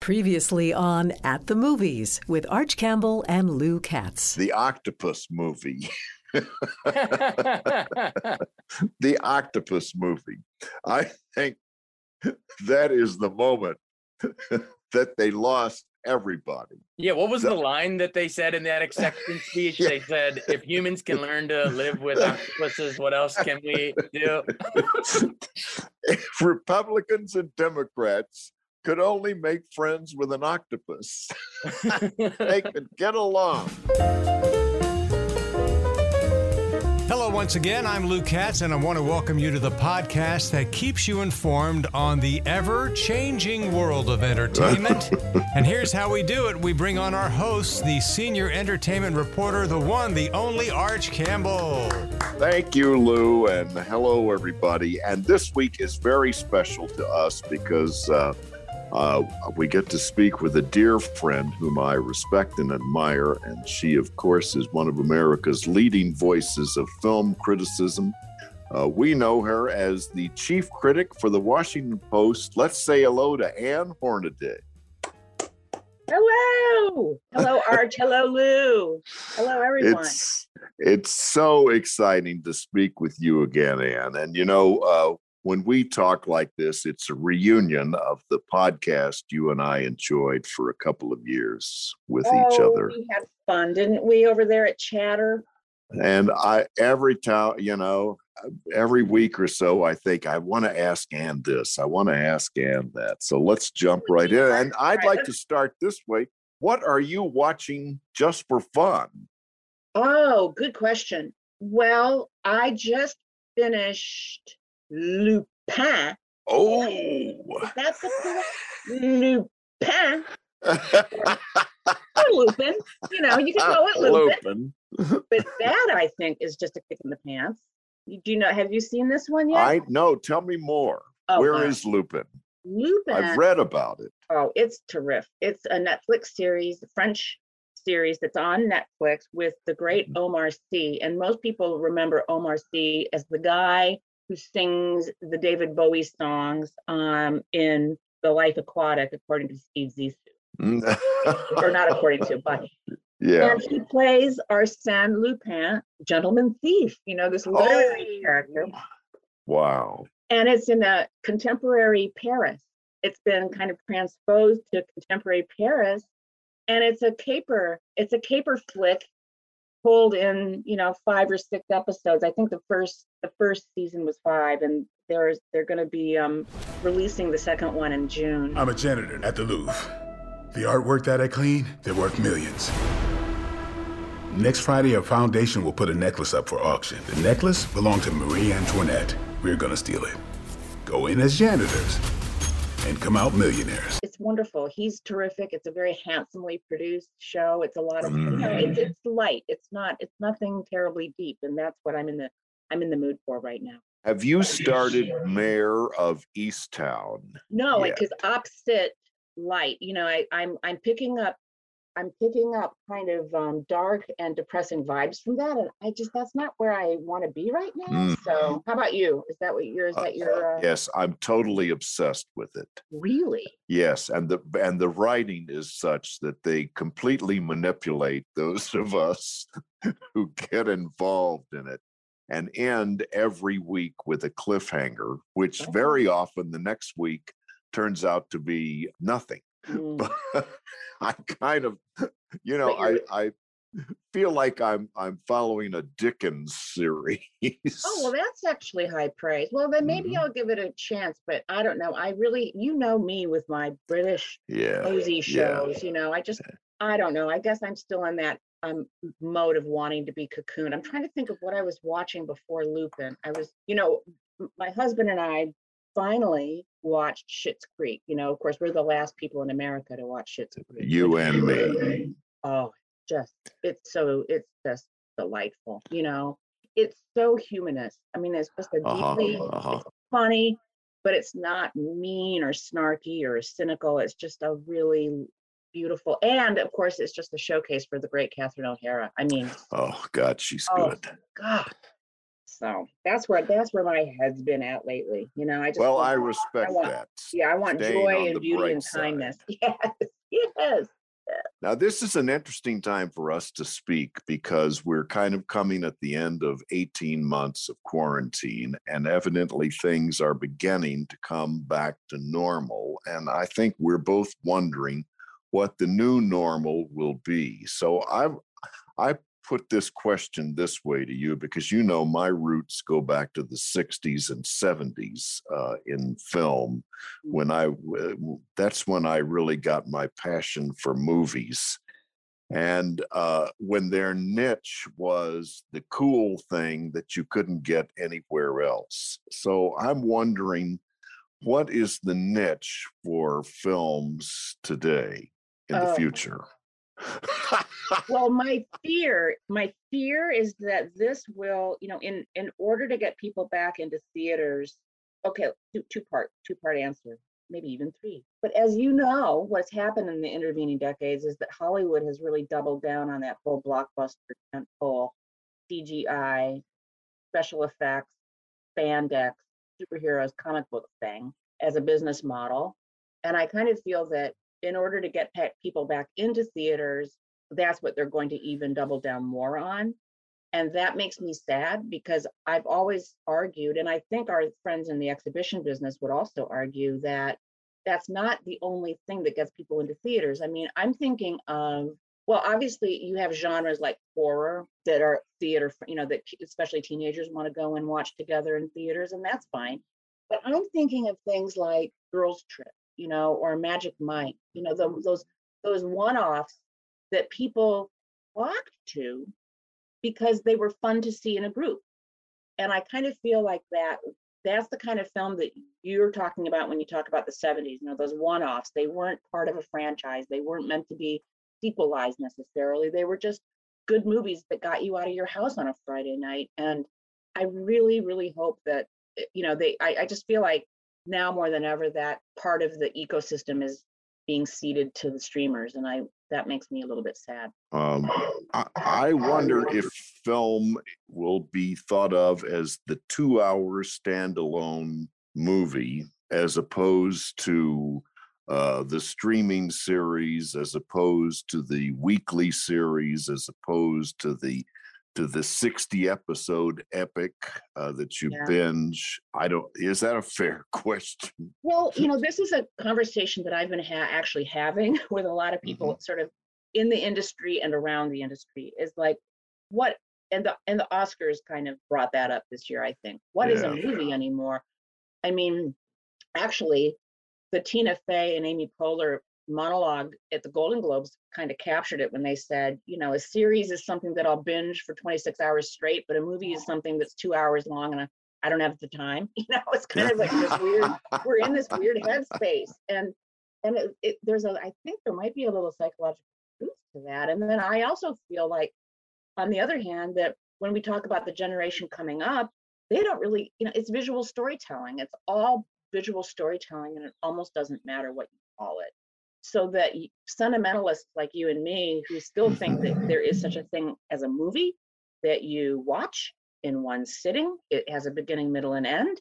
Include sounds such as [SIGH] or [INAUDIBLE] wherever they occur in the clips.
Previously on At the Movies with Arch Campbell and Lou Katz. The octopus movie. [LAUGHS] the octopus movie. I think that is the moment that they lost everybody. Yeah, what was the line that they said in that acceptance speech? [LAUGHS] Yeah. They said, if humans can learn to live with [LAUGHS] octopuses, what else can we do? if Republicans and Democrats could only make friends with an octopus, [LAUGHS] they could get along. Hello, once again. I'm Lou Katz, and I want to welcome you to the podcast that keeps you informed on the ever changing world of entertainment. [LAUGHS] and here's how we do it we bring on our host, the senior entertainment reporter, the one, the only Arch Campbell. Thank you, Lou, and hello, everybody. And this week is very special to us because uh, uh, we get to speak with a dear friend whom I respect and admire. And she, of course, is one of America's leading voices of film criticism. Uh, we know her as the chief critic for the Washington Post. Let's say hello to Ann Hornaday. Hello. Hello, [LAUGHS] Arch. Hello, Lou. Hello, everyone. It's it's so exciting to speak with you again, Ann. And you know, uh, when we talk like this, it's a reunion of the podcast you and I enjoyed for a couple of years with each Oh, other. We had fun, didn't we, over there at Chatter? And I every time, you know, every week or so, I think I want to ask Ann this, I want to ask Ann that. So let's jump right in. And I'd like to start this way. What are you watching just for fun? Oh, good question. Well, I just finished Lupin. Oh, Is that the correct Lupin? [LAUGHS] Or Lupin. You know, you can call it Lupin. Lupin. But that, I think, is just a kick in the pants. You- Do you know, have you seen this one yet? I know. Tell me more. Oh, Where wow. is Lupin? Lupin? I've read about it. Oh, it's terrific. It's a Netflix series, a French series that's on Netflix with the great mm-hmm. Omar Sy. And most people remember Omar Sy as the guy who sings the David Bowie songs um, in The Life Aquatic, according to Steve Zissou, or not [LAUGHS] according to, but yeah. and he plays Arsène Lupin, gentleman thief. You know this literary Oh. character Wow. and it's in a contemporary Paris. It's been kind of transposed to contemporary Paris, and it's a caper. It's a caper flick, told in you know five or six episodes. I think the first the first season was five, and there's they're going to be um, releasing the second one in June. I'm a janitor at the Louvre. The artwork that I clean, they're worth millions. Next Friday, our foundation will put a necklace up for auction. The necklace belonged to Marie Antoinette. We're gonna steal it. Go in as janitors and come out millionaires. It's wonderful. He's terrific. It's a very handsomely produced show. It's a lot of mm-hmm. you know, it's, it's light. It's not. It's nothing terribly deep, and that's what I'm in the I'm in the mood for right now. Have you started Mare of Easttown? No, Yeah. because opposite light. You know, I, I'm I'm picking up I'm picking up kind of um, dark and depressing vibes from that, and I just that's not where I want to be right now. Mm. So, how about you? Is that what you're? Is Uh, that your? Uh, Yes, I'm totally obsessed with it. Really? Yes, and the and the writing is such that they completely manipulate those of us [LAUGHS] who get involved in it and end every week with a cliffhanger, which Oh. very often the next week turns out to be nothing. Mm. But [LAUGHS] I kind of, you know, I I feel like I'm I'm following a Dickens series. Oh well, that's actually high praise. Well, then maybe Mhm. I'll give it a chance, but I don't know. I really, you know me with my British yeah. cozy yeah. shows. You know, I just, I don't know. I guess I'm still in that um mode of wanting to be cocoon. I'm trying to think of what I was watching before Lupin. I was, you know, my husband and I finally watched Schitt's Creek. You know, of course, we're the last people in America to watch Schitt's Creek. You and me. Oh, just it's so it's just delightful. You know, it's so humanist. I mean, it's just a Uh-huh, deeply uh-huh. it's funny, but it's not mean or snarky or cynical. It's just a really beautiful, and of course, it's just a showcase for the great Catherine O'Hara. I mean, Oh God, she's Oh, good. God, So that's where that's where my head's been at lately. You know, I just Well, I respect want- that. yeah, I want staying joy and beauty and side. kindness. [LAUGHS] Yes, yes. Now, this is an interesting time for us to speak because we're kind of coming at the end of 18 months of quarantine, and evidently things are beginning to come back to normal. And I think we're both wondering what the new normal will be. So I, I put this question this way to you because you know my roots go back to the 60s and 70s uh, in film when i that's when I really got my passion for movies. And uh, when their niche was the cool thing that you couldn't get anywhere else. So I'm wondering what is the niche for films today in the Oh. future? [LAUGHS] well [LAUGHS] my fear my fear is that this will you know in in order to get people back into theaters okay two, two part two part answer maybe even three. But as you know what's happened in the intervening decades is that hollywood has really doubled down on that whole blockbuster tentpole cgi special effects spandex superheroes comic book thing as a business model. And i kind of feel that in order to get pe- people back into theaters that's what they're going to even double down more on. And that makes me sad because I've always argued, and I think our friends in the exhibition business would also argue that that's not the only thing that gets people into theaters. I mean, I'm thinking of, well, obviously you have genres like horror that are theater, you know, that especially teenagers want to go and watch together in theaters, and that's fine. But I'm thinking of things like Girls Trip, you know, or Magic Mike, you know, the, those those one-offs that people flocked to because they were fun to see in a group. And I kind of feel like that that's the kind of film that you're talking about when you talk about the 70s, you know, those one-offs. They weren't part of a franchise. They weren't meant to be sequelized necessarily. They were just good movies that got you out of your house on a Friday night. And I really, really hope that eh, you know, they I, I just feel like now more than ever that part of the ecosystem is being ceded to the streamers. And I that makes me a little bit sad. Um, I, I wonder if film will be thought of as the two hour standalone movie as opposed to uh, the streaming series, as opposed to the weekly series, as opposed to the to the 60 episode epic uh, that you Yeah. binge. I don't, is that a fair [LAUGHS] question? Well, you know, this is a conversation that I've been ha- actually having [LAUGHS] with a lot of people, sort of in the industry and around the industry. Is like, what? And the and the Oscars kind of brought that up this year. I think. What is a movie anymore? I mean, actually, the Tina Fey and Amy Poehler monologue at the Golden Globes kind of captured it when they said, you know, a series is something that I'll binge for 26 hours straight, but a movie is something that's two hours long and I, I don't have the time. [LAUGHS] You know, it's kind of like this weird we're in this weird headspace and and it, it, there's a i think there might be a little psychological truth to that and then i also feel like on the other hand that when we talk about the generation coming up they don't really you know it's visual storytelling it's all visual storytelling and it almost doesn't matter what you call it so that sentimentalists like you and me who still think that there is such a thing as a movie that you watch in one sitting it has a beginning middle and end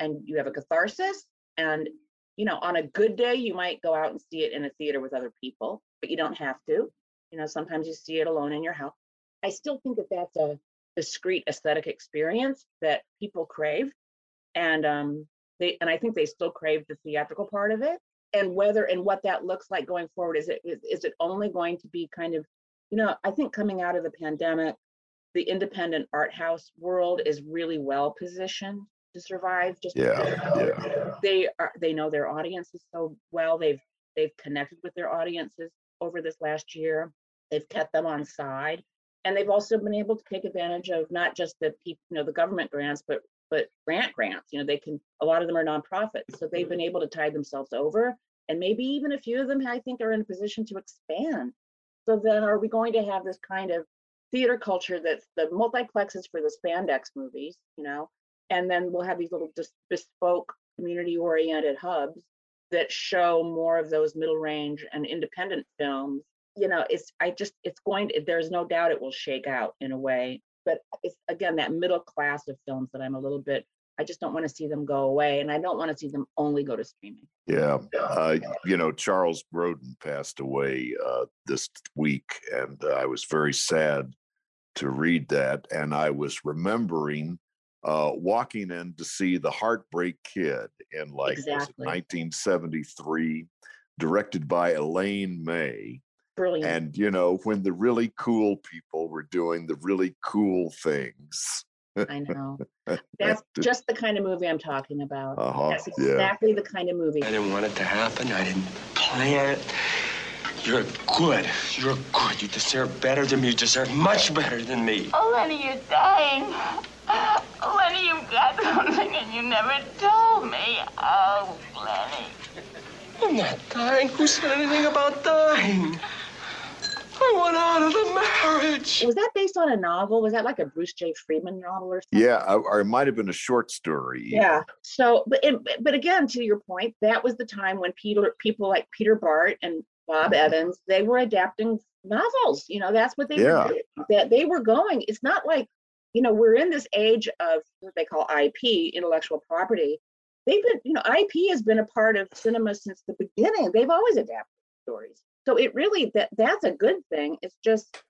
and you have a catharsis and you know on a good day you might go out and see it in a theater with other people but you don't have to. You know sometimes you see it alone in your house. I still think that that's a discrete aesthetic experience that people crave and um they and i think they still crave the theatrical part of it and whether and what that looks like going forward is it is, is it only going to be kind of you know i think coming out of the pandemic the independent art house world is really well positioned to survive just Yeah, yeah. they are they know their audiences so well. They've they've connected with their audiences over this last year. They've kept them on side. And they've also been able to take advantage of not just the people you know the government grants but but grant grants you know they can a lot of them are nonprofits so they've mm-hmm. been able to tide themselves over and maybe even a few of them i think are in a position to expand. So then are we going to have this kind of theater culture that's the multiplexes for the spandex movies you know? And then we'll have these little bespoke community oriented hubs that show more of those middle range and independent films. You know it's i just it's going to there's no doubt it will shake out in a way but it's again that middle class of films that I'm a little bit. I just don't want to see them go away, and I don't want to see them only go to streaming. Yeah, uh, you know, Charles Grodin passed away uh, this week, and uh, I was very sad to read that. And I was remembering uh, walking in to see The Heartbreak Kid in like Exactly. 1973, directed by Elaine May. Brilliant. And you know, when the really cool people were doing the really cool things. I know. [LAUGHS] That's just the kind of movie I'm talking about. Uh-huh, That's yeah. exactly the kind of movie. I didn't want it to happen. I didn't plan it. You're good. You're good. You deserve better than me. You deserve much better than me. Oh, Lenny, you're dying. Oh, Lenny, you've got something and you never told me. Oh, Lenny. I'm not dying. Who said anything about dying? I want out of the marriage. Was that based on a novel? Was that like a Bruce Jay Friedman novel or something? Yeah, or it might have been a short story. Yeah. So, but it, but again, to your point, that was the time when Peter, people like Peter Bart and Bob Mm-hmm. Evans, they were adapting novels. You know, that's what they Yeah. were. That they were going. It's not like, you know, we're in this age of what they call IP, intellectual property. They've been, you know, IP has been a part of cinema since the beginning. They've always adapted stories. So it really that that's a good thing. It's just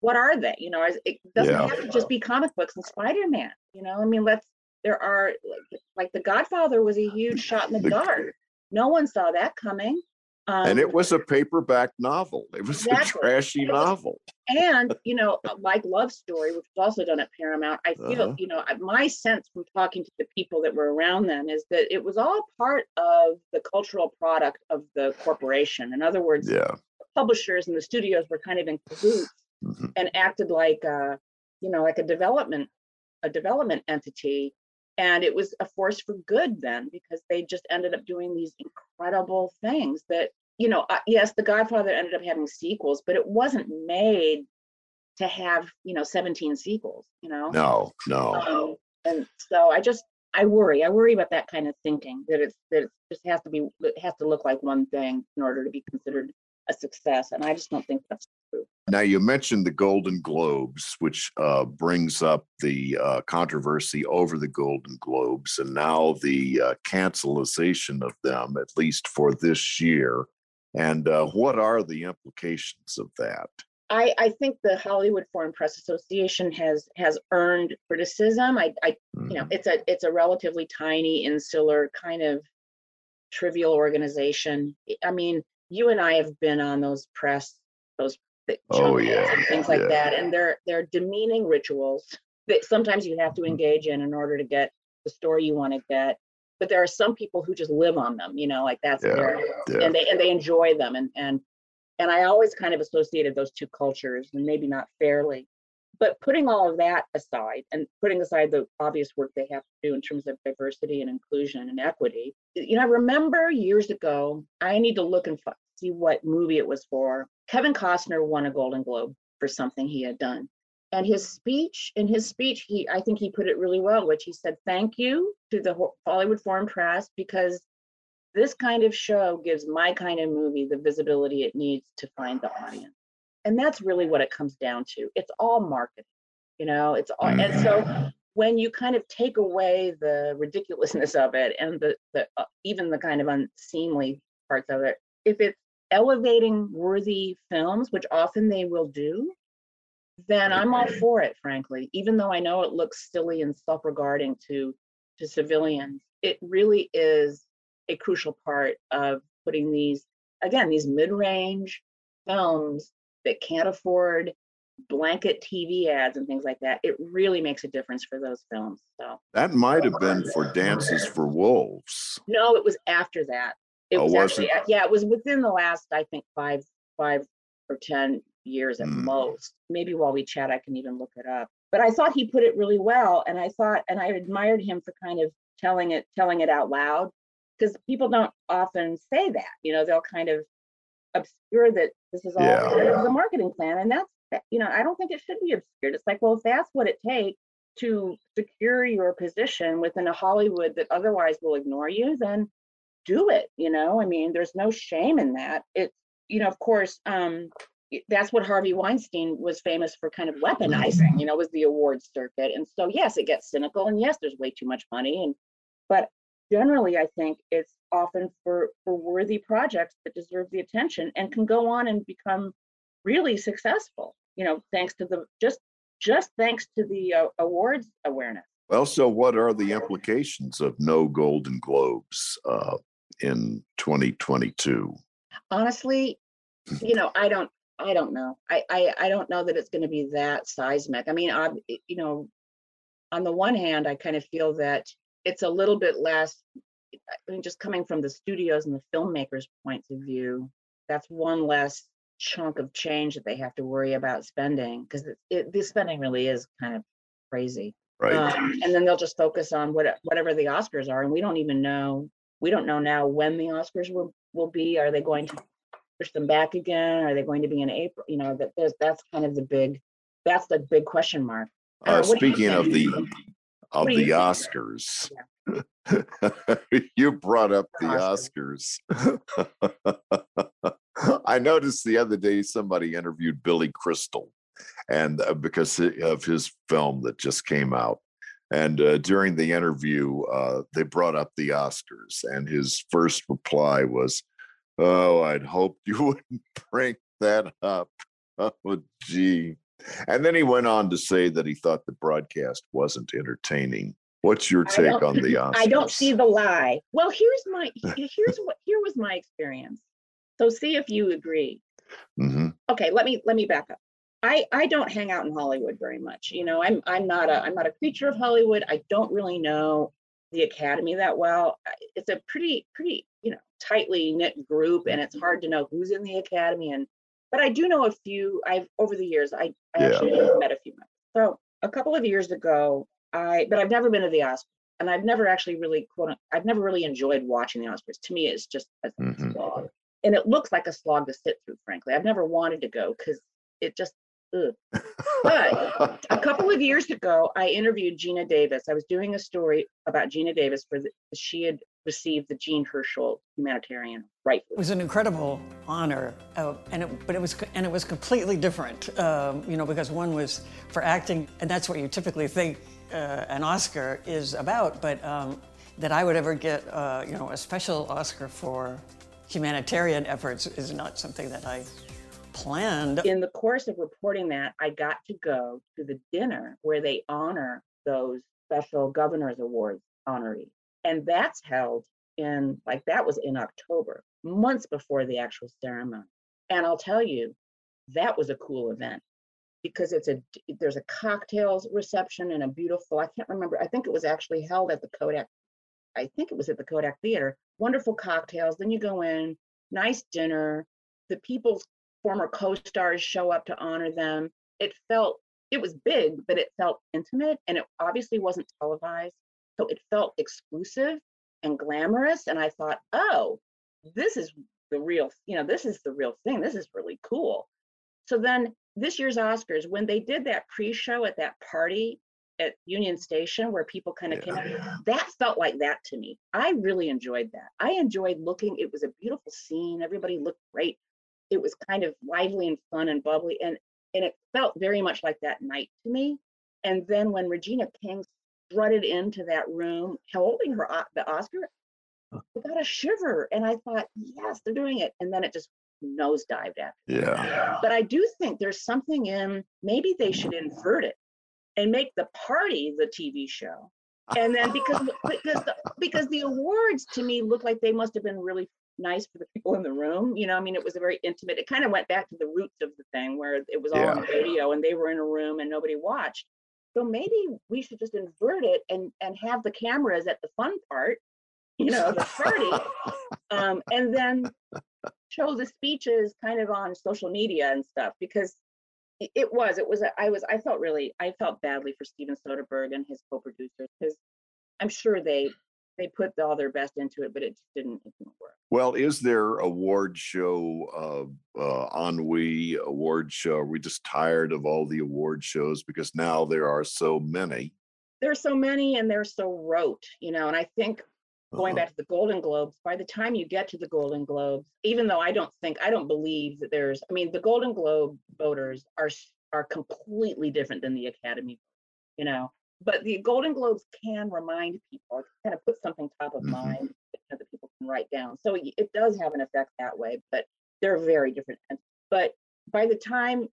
what are they? You know, it doesn't Yeah. have to just be comic books and Spider-Man. You know, I mean, let's there are like, like The Godfather was a huge [LAUGHS] shot in the The- dark. No one saw that coming. Um, and it was a paperback novel. It was a trashy novel. and you know like love story which was also done at paramount i feel Uh-huh. you know my sense from talking to the people that were around them is that it was all part of the cultural product of the corporation in other words Yeah. publishers and the studios were kind of in cahoots Mhm. and acted like uh you know like a development a development entity and it was a force for good then because they just ended up doing these incredible things that you know yes the godfather ended up having sequels but it wasn't made to have you know 17 sequels you know No, no. um, and so i just i worry i worry about that kind of thinking that it's that it just has to be it has to look like one thing in order to be considered a success and i just don't think that's true Now you mentioned the Golden Globes, which uh, brings up the uh, controversy over the Golden Globes, and now the uh, cancelization of them, at least for this year. And uh, what are the implications of that? I, I think the Hollywood Foreign Press Association has has earned criticism. I, I you know Mhm. it's a it's a relatively tiny, insular kind of trivial organization. I mean, you and I have been on those press those Oh, yeah, and things like yeah. that, and they're they're demeaning rituals that sometimes you have to Mhm. engage in in order to get the story you want to get. But there are some people who just live on them, you know, like that's Yeah, their and they and they enjoy them and and and I always kind of associated those two cultures and maybe not fairly. But putting all of that aside and putting aside the obvious work they have to do in terms of diversity and inclusion and equity, you know, I remember years ago, I need to look and see what movie it was for. Kevin Costner won a Golden Globe for something he had done. And his speech, in his speech, he I think he put it really well, which he said, thank you to the Hollywood Foreign Press because this kind of show gives my kind of movie the visibility it needs to find the audience. And that's really what it comes down to. It's all marketing, you know, it's all, and so when you kind of take away the ridiculousness of it and the, the uh, even the kind of unseemly parts of it, if it's elevating worthy films, which often they will do, then I'm all for it, frankly, even though I know it looks silly and self-regarding to to civilians. It really is a crucial part of putting these again these mid-range films that can't afford blanket TV ads and things like that. It really makes a difference for those films. So That might have been for [LAUGHS] Dances for Wolves. no, it was after that. It Oh, was was actually it? yeah, it was within the last I think five five or ten years at Mm. most. Maybe while we chat, I can even look it up. But I thought he put it really well, and I thought, and I admired him for kind of telling it telling it out loud because people don't often say that. You know, they'll kind of obscure that this is all Yeah. part of the marketing plan, and that's you know I don't think it should be obscured. It's like, well, if that's what it takes to secure your position within a Hollywood that otherwise will ignore you, then do it. You know, I mean, there's no shame in that. It's you know, of course, um, that's what Harvey Weinstein was famous for kind of weaponizing, you know, was the awards circuit. And so yes, it gets cynical and yes, there's way too much money. And but generally I think it's often for for worthy projects that deserve the attention and can go on and become really successful, you know, thanks to the just just thanks to the uh, awards awareness. Well, so what are the implications of no Golden Globes uh, in 2022? Honestly, you know, I don't I don't know. I I, I don't know that it's going to be that seismic. I mean, I you know, on the one hand, I kind of feel that it's a little bit less. I mean, just coming from the studios and the filmmakers' points of view, that's one less chunk of change that they have to worry about spending because it, it, the spending really is kind of crazy. Right. Um, and then they'll just focus on what whatever the Oscars are, and we don't even know. We don't know now when the Oscars will will be. Are they going to push them back again? Are they going to be in April? You know, that there's that's kind of the big that's the big question mark. Uh, speaking of the of the Oscars, yeah. [LAUGHS] you brought up the Oscars. [LAUGHS] I noticed the other day somebody interviewed Billy Crystal, and uh, because of his film that just came out. And uh, during the interview, uh, they brought up the Oscars, and his first reply was, Oh, I'd hoped you [LAUGHS] wouldn't bring that up. Oh, gee. And then he went on to say that he thought the broadcast wasn't entertaining. What's your take on the Oscars? [LAUGHS] I don't see the lie. Well, here's my here's what here was my experience. So see if you agree. Mm-hmm. Okay, let me let me back up. I I don't hang out in Hollywood very much. You know, I'm I'm not a I'm not a creature of Hollywood. I don't really know the Academy that well. It's a pretty pretty you know tightly knit group, and it's hard to know who's in the Academy. And but I do know a few. I've over the years I I yeah. actually met a few members. So a couple of years ago, I but I've never been to the Oscars, and I've never actually really quote I've never really enjoyed watching the Oscars. To me, it's just a mm-hmm. slog, and it looks like a slog to sit through. Frankly, I've never wanted to go because it just Ugh. But a couple of years ago, I interviewed Geena Davis. I was doing a story about Geena Davis for the, she had received the Jean Hersholt Humanitarian Right. It was an incredible honor, uh, and it, but it was and it was completely different. Um, you know, because one was for acting, and that's what you typically think uh, an Oscar is about. But um, that I would ever get, uh, you know, a special Oscar for humanitarian efforts is not something that I planned. In the course of reporting that, I got to go to the dinner where they honor those special governor's awards honorees. And that's held in, like, that was in October, months before the actual ceremony. And I'll tell you, that was a cool event because it's a there's a cocktails reception and a beautiful i can't remember i think it was actually held at the kodak i think it was at the kodak theater wonderful cocktails then you go in nice dinner the people's former co-stars show up to honor them. It felt it was big, but it felt intimate and it obviously wasn't televised. So it felt exclusive and glamorous. And I thought, oh, this is the real, you know, this is the real thing. This is really cool. So then this year's Oscars, when they did that pre-show at that party at Union Station where people kind of yeah. came out, that felt like that to me. I really enjoyed that. I enjoyed looking, it was a beautiful scene. Everybody looked great it was kind of lively and fun and bubbly and and it felt very much like that night to me and then when regina king strutted into that room holding her the oscar i got a shiver and i thought yes they're doing it and then it just nosedived after yeah but i do think there's something in maybe they should invert it and make the party the tv show and then because [LAUGHS] because the, because the awards to me look like they must have been really nice for the people in the room. You know, I mean, it was a very intimate. It kind of went back to the roots of the thing where it was all yeah. on the radio and they were in a room and nobody watched. So maybe we should just invert it and and have the cameras at the fun part, you know, [LAUGHS] the party, um, and then show the speeches kind of on social media and stuff because it was it was I was I felt really I felt badly for Steven Soderbergh and his co-producers because I'm sure they they put all their best into it, but it just didn't, it didn't work. Well, is there award show, uh, uh, ennui award show? Are we just tired of all the award shows because now there are so many? There's so many and they're so rote, you know, and I think going Uh-huh. back to the Golden Globes, by the time you get to the Golden Globes, even though I don't think I don't believe that there's, I mean, the Golden Globe voters are are completely different than the Academy, you know. But the Golden Globes can remind people, kind of put something top of Mhm. mind that, people can write down. So it does have an effect that way, but they're very different. But by the time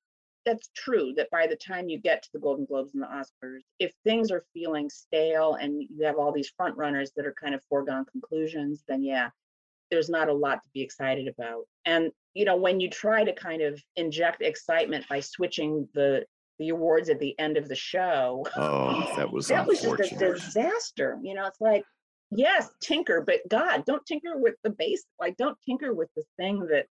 that's true that by the time you get to the Golden Globes and the Oscars, if things are feeling stale and you have all these front runners that are kind of foregone conclusions, then yeah, there's not a lot to be excited about. And you know, when you try to kind of inject excitement by switching the the awards at the end of the show, Oh, [LAUGHS] that was that was just a disaster. You know, it's like, yes, tinker, but God, don't tinker with the base. Like, don't tinker with the thing that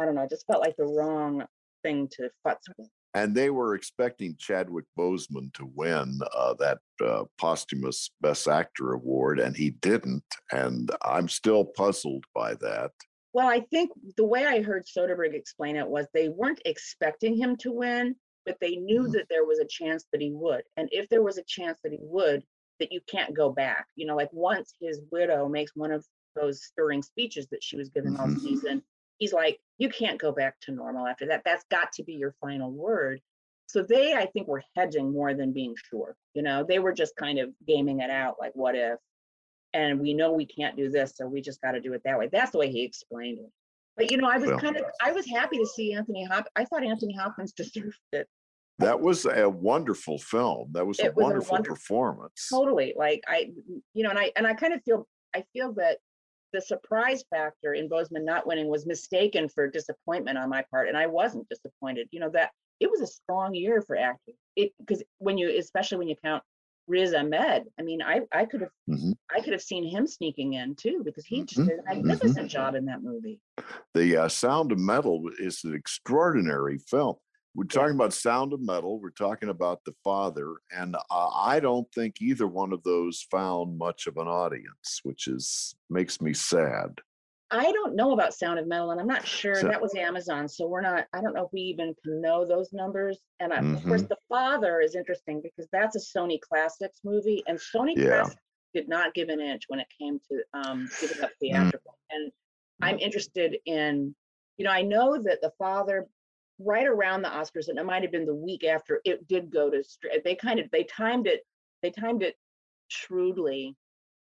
I don't know. It just felt like the wrong thing to futz with. and they were expecting Chadwick Boseman to win uh, that uh, posthumous Best Actor award, and he didn't. And I'm still puzzled by that. Well, I think the way I heard Soderbergh explain it was they weren't expecting him to win, but they knew Mhm. that there was a chance that he would. And if there was a chance that he would, that you can't go back. You know, like once his widow makes one of those stirring speeches that she was giving all Mhm. season, he's like, you can't go back to normal after that. That's got to be your final word. So they, I think, were hedging more than being sure. You know, they were just kind of gaming it out, like, what if? And we know we can't do this, so we just got to do it that way. That's the way he explained it. But you know, I was Well- kind of, I was happy to see Anthony Hop. I thought Anthony Hopkins [LAUGHS] deserved it That was a wonderful film. That was a was a wonderful wonderful- performance. totally. Like I, you know, and I and I kind of feel, I feel that the surprise factor in Boseman not winning was mistaken for disappointment on my part, and I wasn't disappointed. You know that it was a strong year for acting. It because when you, especially when you count Riz Ahmed, I mean, I I could have Mhm. I could have seen him sneaking in too because he just Mhm, did a magnificent job in that movie. The uh, Sound of Metal is an extraordinary film. We're talking about Sound of Metal. We're talking about The Father, and uh, I don't think either one of those found much of an audience, which is makes me sad. I don't know about Sound of Metal, and I'm not sure So- that was Amazon, so we're not. I don't know if we even can know those numbers. And I, of course, Mhm. The Father is interesting because that's a Sony Classics movie, and Sony Yeah. Classics did not give an inch when it came to um, giving Mm. up theatrical. And I'm interested in, you know, I know that The Father, right around the Oscars, and it might have been the week after it did go to. They kind of they timed it. They timed it shrewdly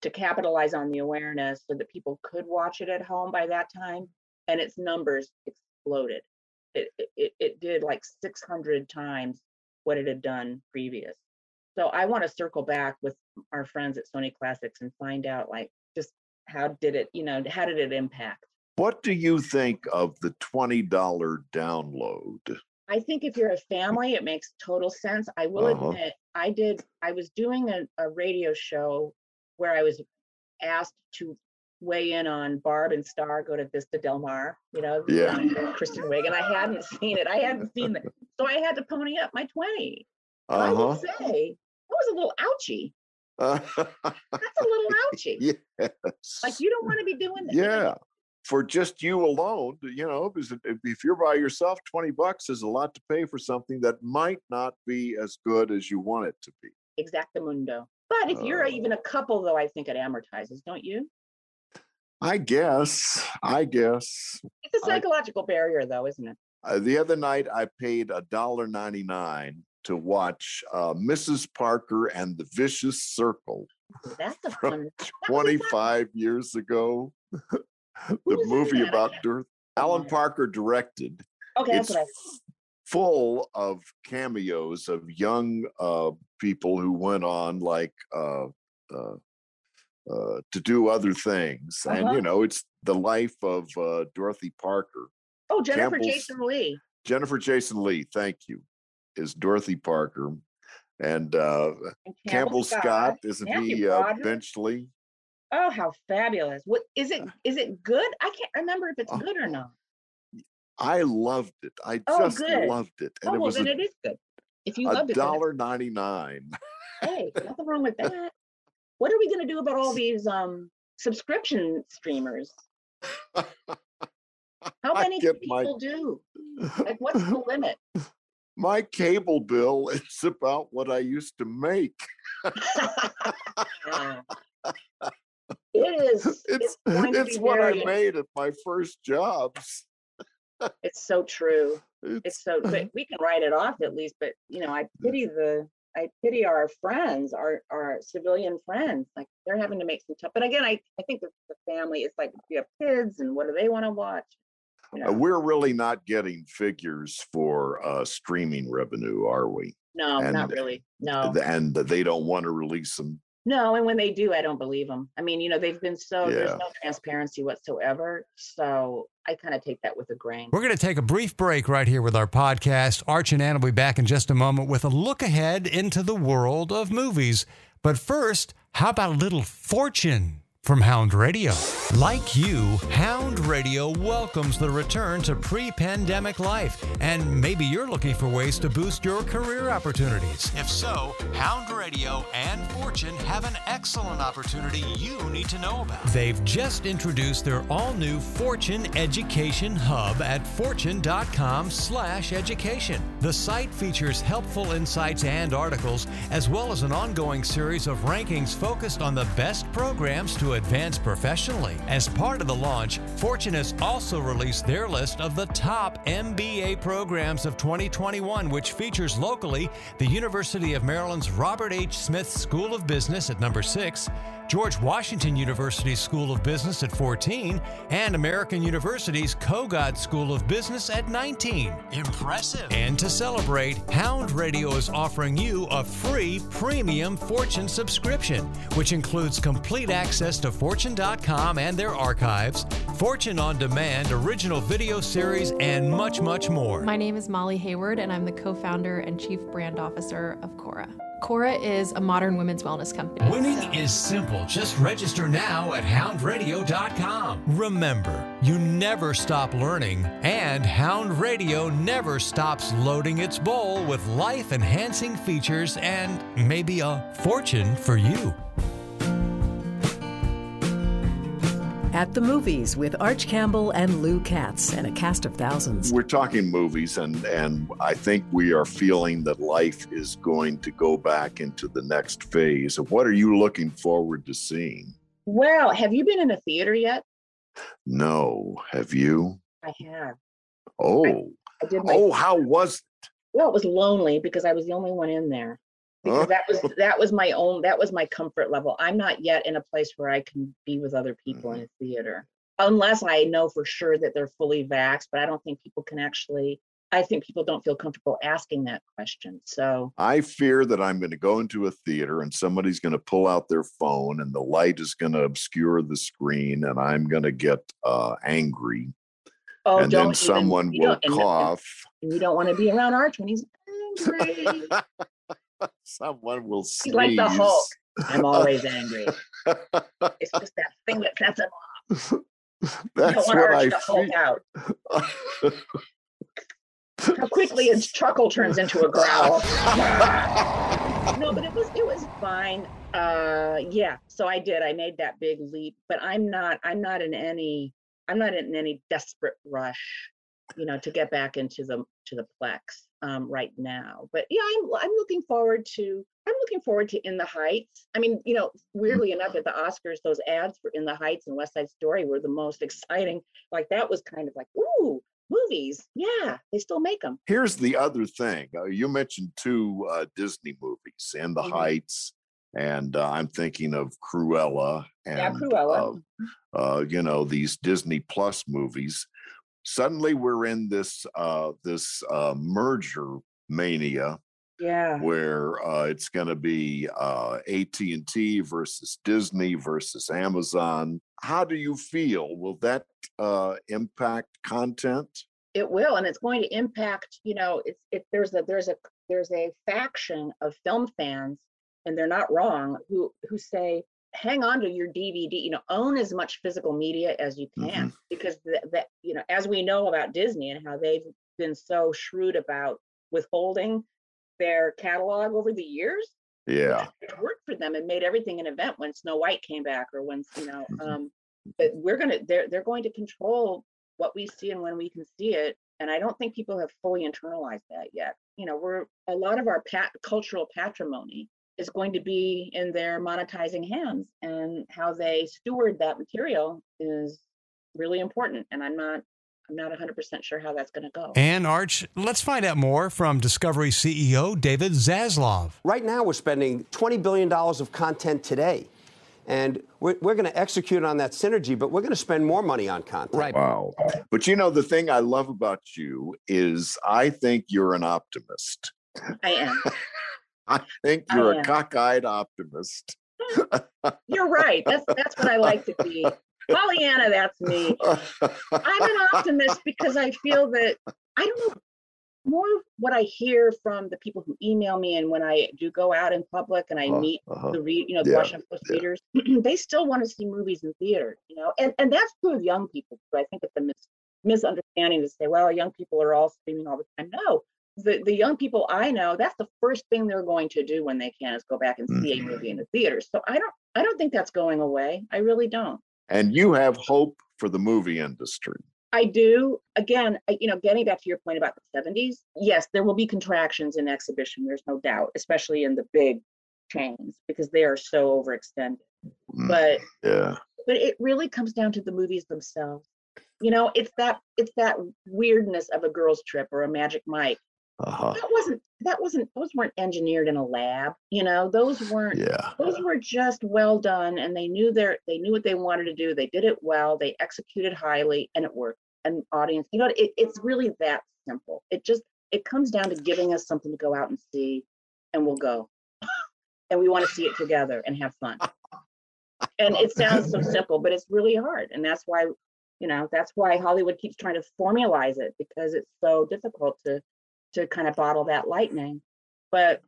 to capitalize on the awareness so that people could watch it at home by that time and its numbers exploded it it- it, did like 600 times what it had done previous so i want to circle back with our friends at sony classics and find out like just how did it you know how did it impact What do you think of the twenty dollar download? I think if you're a family, it makes total sense. I will Uh-huh. admit, I did, I was doing a, a radio show where I was asked to weigh in on Barb and Star go to Vista Del Mar, you know, Yeah. Kristen Wiig, and I hadn't [LAUGHS] seen it. I hadn't seen it. So I had to pony up my 20. And I would say, that was a little ouchy. [LAUGHS] That's a little ouchy. yes. Like, you don't want to be doing that. Yeah. For just you alone, you know, if if you're by yourself, 20 bucks is a lot to pay for something that might not be as good as you want it to be. Exactamundo. But if you're Uh. even a couple, though, I think it amortizes, don't you? I guess. I guess. It's a psychological barrier, though, isn't it? Uh, the other night, I paid a dollar ninety nine to watch uh, Mrs. Parker and the Vicious Circle That's a From fun. that was a twenty five years ago. [LAUGHS] the movie about Dorothy. Alan Parker directed. Okay, that's it's what I. f- full of cameos of young uh, people who went on like uh, uh, uh, to do other things, and Uh-huh. you know, it's the life of uh, Dorothy Parker. Oh, Jennifer Campbell's- Jason Lee. Jennifer Jason Lee, thank you, is Dorothy Parker, and uh, And Campbell Scott, isn't Matthew he uh, Benchley? Oh, how fabulous! What is it? Is it good? I can't remember if it's Oh, good or not. I loved it. I Oh, just good. loved it, and Oh, it well, was then a, it is good. If you a loved it, dollar ninety nine. [LAUGHS] hey, nothing wrong with that. What are we going to do about all these um subscription streamers? [LAUGHS] How many people my do? Like, what's the [LAUGHS] limit? My cable bill is about what I used to make. It is. It's It's, it's what I made at my first jobs. [LAUGHS] It's so true. It's, It's so. But [LAUGHS] we can write it off at least. But you know, I pity the. I pity our friends, our our civilian friends. Like they're having to make some tough. But again, I I think the, the family. It's like you have kids, and what do they want to watch? You uh, we're really not getting figures for uh, streaming revenue, are we? no, not really. No, And they don't want to release them. No. And when they do, I don't believe them. I mean, you know, they've been so. There's no transparency whatsoever. So I kind of take that with a grain. We're going to take a brief break right here with our podcast. Arch and Ann will be back in just a moment with a look ahead into the world of movies. But first, how about a little fortune from Hound Radio? Like you, Hound Radio welcomes the return to pre pandemic life. And maybe you're looking for ways to boost your career opportunities. If so, Hound Radio and Fortune have an excellent opportunity you need to know about. They've just introduced their all new Fortune Education Hub at fortune.com slash education. The site features helpful insights and articles, as well as an ongoing series of rankings focused on the best programs to advance professionally. As part of the launch, Fortune has also released their list of the top MBA programs of 2021, which features locally the University of Maryland's Robert H. Smith School of Business at number six, George Washington University School of Business at 14, and American University's Kogod School of Business at 19. Impressive. And to celebrate, Hound Radio is offering you a free premium Fortune subscription, which includes complete access to Fortune.com and their archives, Fortune on Demand, original video series, and much, much more. My name is Molly Hayward, and I'm the co founder and chief brand officer of Cora. Cora is a modern women's wellness company. Winning is simple. Just register now at houndradio.com. Remember, you never stop learning, and Hound Radio never stops loading its bowl with life enhancing features and maybe a fortune for you. At the movies with Arch Campbell and Lou Katz and a cast of thousands. We're talking movies, and and I think we are feeling that life is going to go back into the next phase. What are you looking forward to seeing? Well, have you been in a theater yet? No, have you? I have. Oh, I did my oh, how was it? well, it was lonely because I was the only one in there. Because that was that was my own that was my comfort level. I'm not yet in a place where I can be with other people Mm-hmm. in a theater. Unless I know for sure that they're fully vaxxed, but I don't think people can actually I think people don't feel comfortable asking that question. So I fear that I'm going to go into a theater and somebody's going to pull out their phone and the light is going to obscure the screen and I'm going to get uh, angry. oh and then someone will don't- and- and- cough. And you don't want to be around Arch when he's angry. [LAUGHS] [LAUGHS] someone will sneeze. Like the Hulk. I'm always angry. [LAUGHS] It's just that thing that sets him off. [LAUGHS] You That's want what I feel. out. How quickly his chuckle turns into a growl. no, but it was it was fine. Uh yeah, so I did. I made that big leap, but I'm not I'm not in any I'm not in any desperate rush, you know, to get back into the to the plex um right now. But yeah, I'm I'm looking forward to I'm looking forward to In the Heights. I mean, you know, weirdly enough at the Oscars those ads for In the Heights and West Side Story were the most [LAUGHS] exciting. Like that was kind of like, ooh, movies. Yeah, they still make them. Here's the other thing. Uh, you mentioned two uh, Disney movies, In the Mhm. Heights, and uh, I'm thinking of Cruella and Yeah, Cruella. uh, uh, you know these Disney Plus movies. Suddenly, we're in this uh, this uh, merger mania Yeah. where uh, it's going to be uh, AT&T versus Disney versus Amazon. How do you feel? Will that uh, impact content? it will and it's going to impact you know it's it there's a there's a there's a faction of film fans and they're not wrong who who say hang on to your dvd you know own as much physical media as you can because that you know as we know about disney and how they've been so shrewd about withholding their catalog over the years Yeah. it worked for them and made everything an event when Snow White came back or when you know Mhm. um but we're gonna they're they're going to control what we see and when we can see it and I don't think people have fully internalized that yet you know we're a lot of our pat, cultural patrimony is going to be in their monetizing hands and how they steward that material is really important and i'm not i'm not 100% sure how that's going to go And Arch, let's find out more from Discovery CEO David Zaslav. Right now, we're spending $20 billion of content today. And we're, we're going to execute on that synergy, but we're going to spend more money on content. Right. Wow. But you know, the thing I love about you is I think you're an optimist. i am [LAUGHS] I think you're a cockeyed optimist. you're [LAUGHS] right. That's that's what i like to be. Pollyanna that's me. I'm an optimist because i feel that i don't know more of what i hear from the people who email me and when i do go out in public and i Uh, meet uh-huh. the read you know the Yeah, washington post readers they still want to see movies in theater you know and and that's true of young people too. i think it's a mis- misunderstanding to say well young people are all streaming all the time. No the, the young people I know, that's the first thing they're going to do when they can is go back and see a movie in the theater. So I don't I don't think that's going away. I really don't. and you have hope for the movie industry. I do. Again, I- you know, getting back to your point about the 70s, yes, there will be contractions in exhibition. There's no doubt, especially in the big chains because they are so overextended. Mm, But yeah. but it really comes down to the movies themselves. You know, it's that it's that weirdness of a girls' trip or a Magic Mike. Uh-huh. That wasn't that wasn't those weren't engineered in a lab. You know, those weren't Yeah. those were just well done and they knew their they knew what they wanted to do they did it well they executed highly and it worked and audience you know it, it's really that simple it just it comes down to giving us something to go out and see and we'll go and we want to see it together and have fun and it sounds so simple but it's really hard and that's why you know that's why hollywood keeps trying to formalize it because it's so difficult to to kind of bottle that lightning but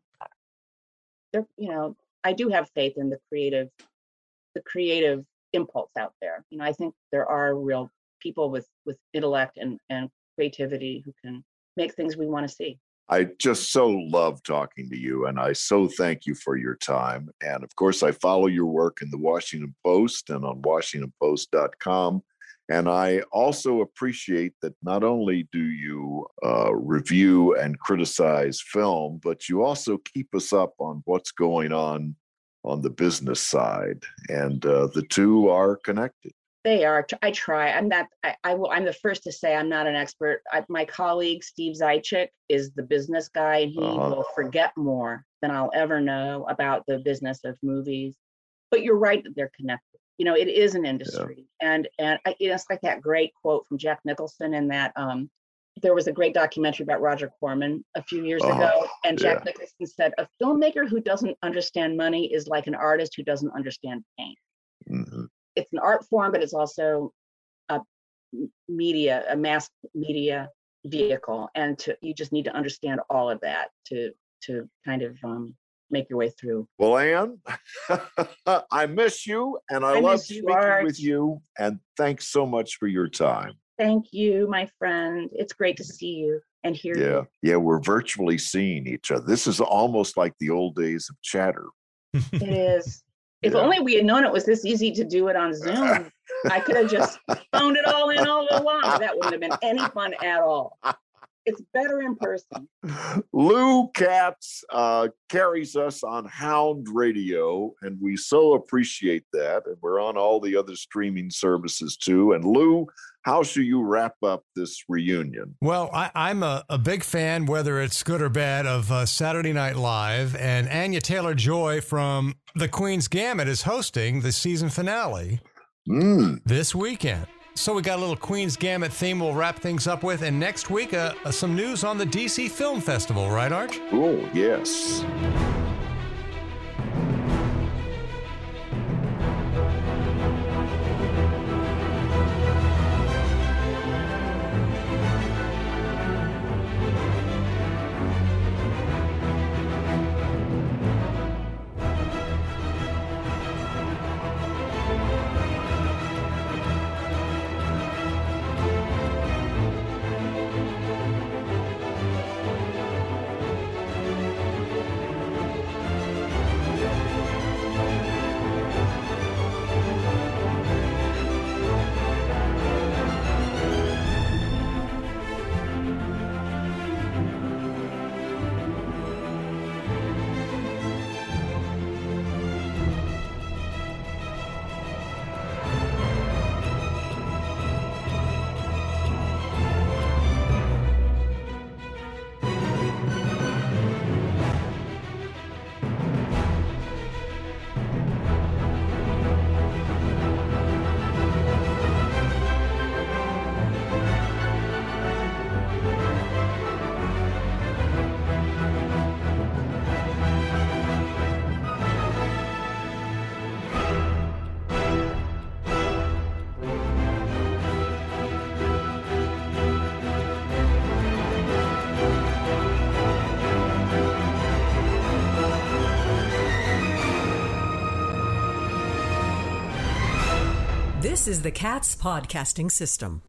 there you know i do have faith in the creative the creative impulse out there you know i think there are real people with with intellect and and creativity who can make things we want to see I just so love talking to you, and I so thank you for your time. And of course, I follow your work in the Washington Post and on WashingtonPost.com. And I also appreciate that not only do you uh, review and criticize film, but you also keep us up on what's going on on the business side. And uh, the two are connected. They are. I try. I'm not. I, I will. I'm the first to say I'm not an expert. I, my colleague Steve Zeitchik is the business guy, and he Uh-huh. will forget more than I'll ever know about the business of movies. But you're right that they're connected. You know, it is an industry, and and I, it's like that great quote from Jack Nicholson in that. Um, there was a great documentary about Roger Corman a few years Uh-huh. ago, and Jack Yeah. Nicholson said, "A filmmaker who doesn't understand money is like an artist who doesn't understand pain." Mhm. it's an art form, but it's also a media, a mass media vehicle, and to you just need to understand all of that to to kind of um, make your way through. Well, Ann, [LAUGHS] I miss you and I, I love you, speaking Art. with you. And thanks so much for your time. Thank you, my friend. It's great to see you and hear Yeah. you. Yeah. Yeah. We're virtually seeing each other. This is almost like the old days of chatter. It [LAUGHS] is. If Yeah. only we had known it was this easy to do it on Zoom. I could have just phoned it all in all along. That wouldn't have been any fun at all. It's better in person. Lou Katz uh, carries us on Hound Radio, and we so appreciate that. And we're on all the other streaming services too. And Lou, how should you wrap up this reunion? Well, I, I'm a, a big fan, whether it's good or bad, of uh, Saturday Night Live. And Anya Taylor Joy from The Queen's Gambit is hosting the season finale Mm. this weekend. So we got a little Queen's Gambit theme we'll wrap things up with. And next week, uh, uh, some news on the DC Film Festival, right, Arch? Oh, yes. This is the Katz Podcasting System.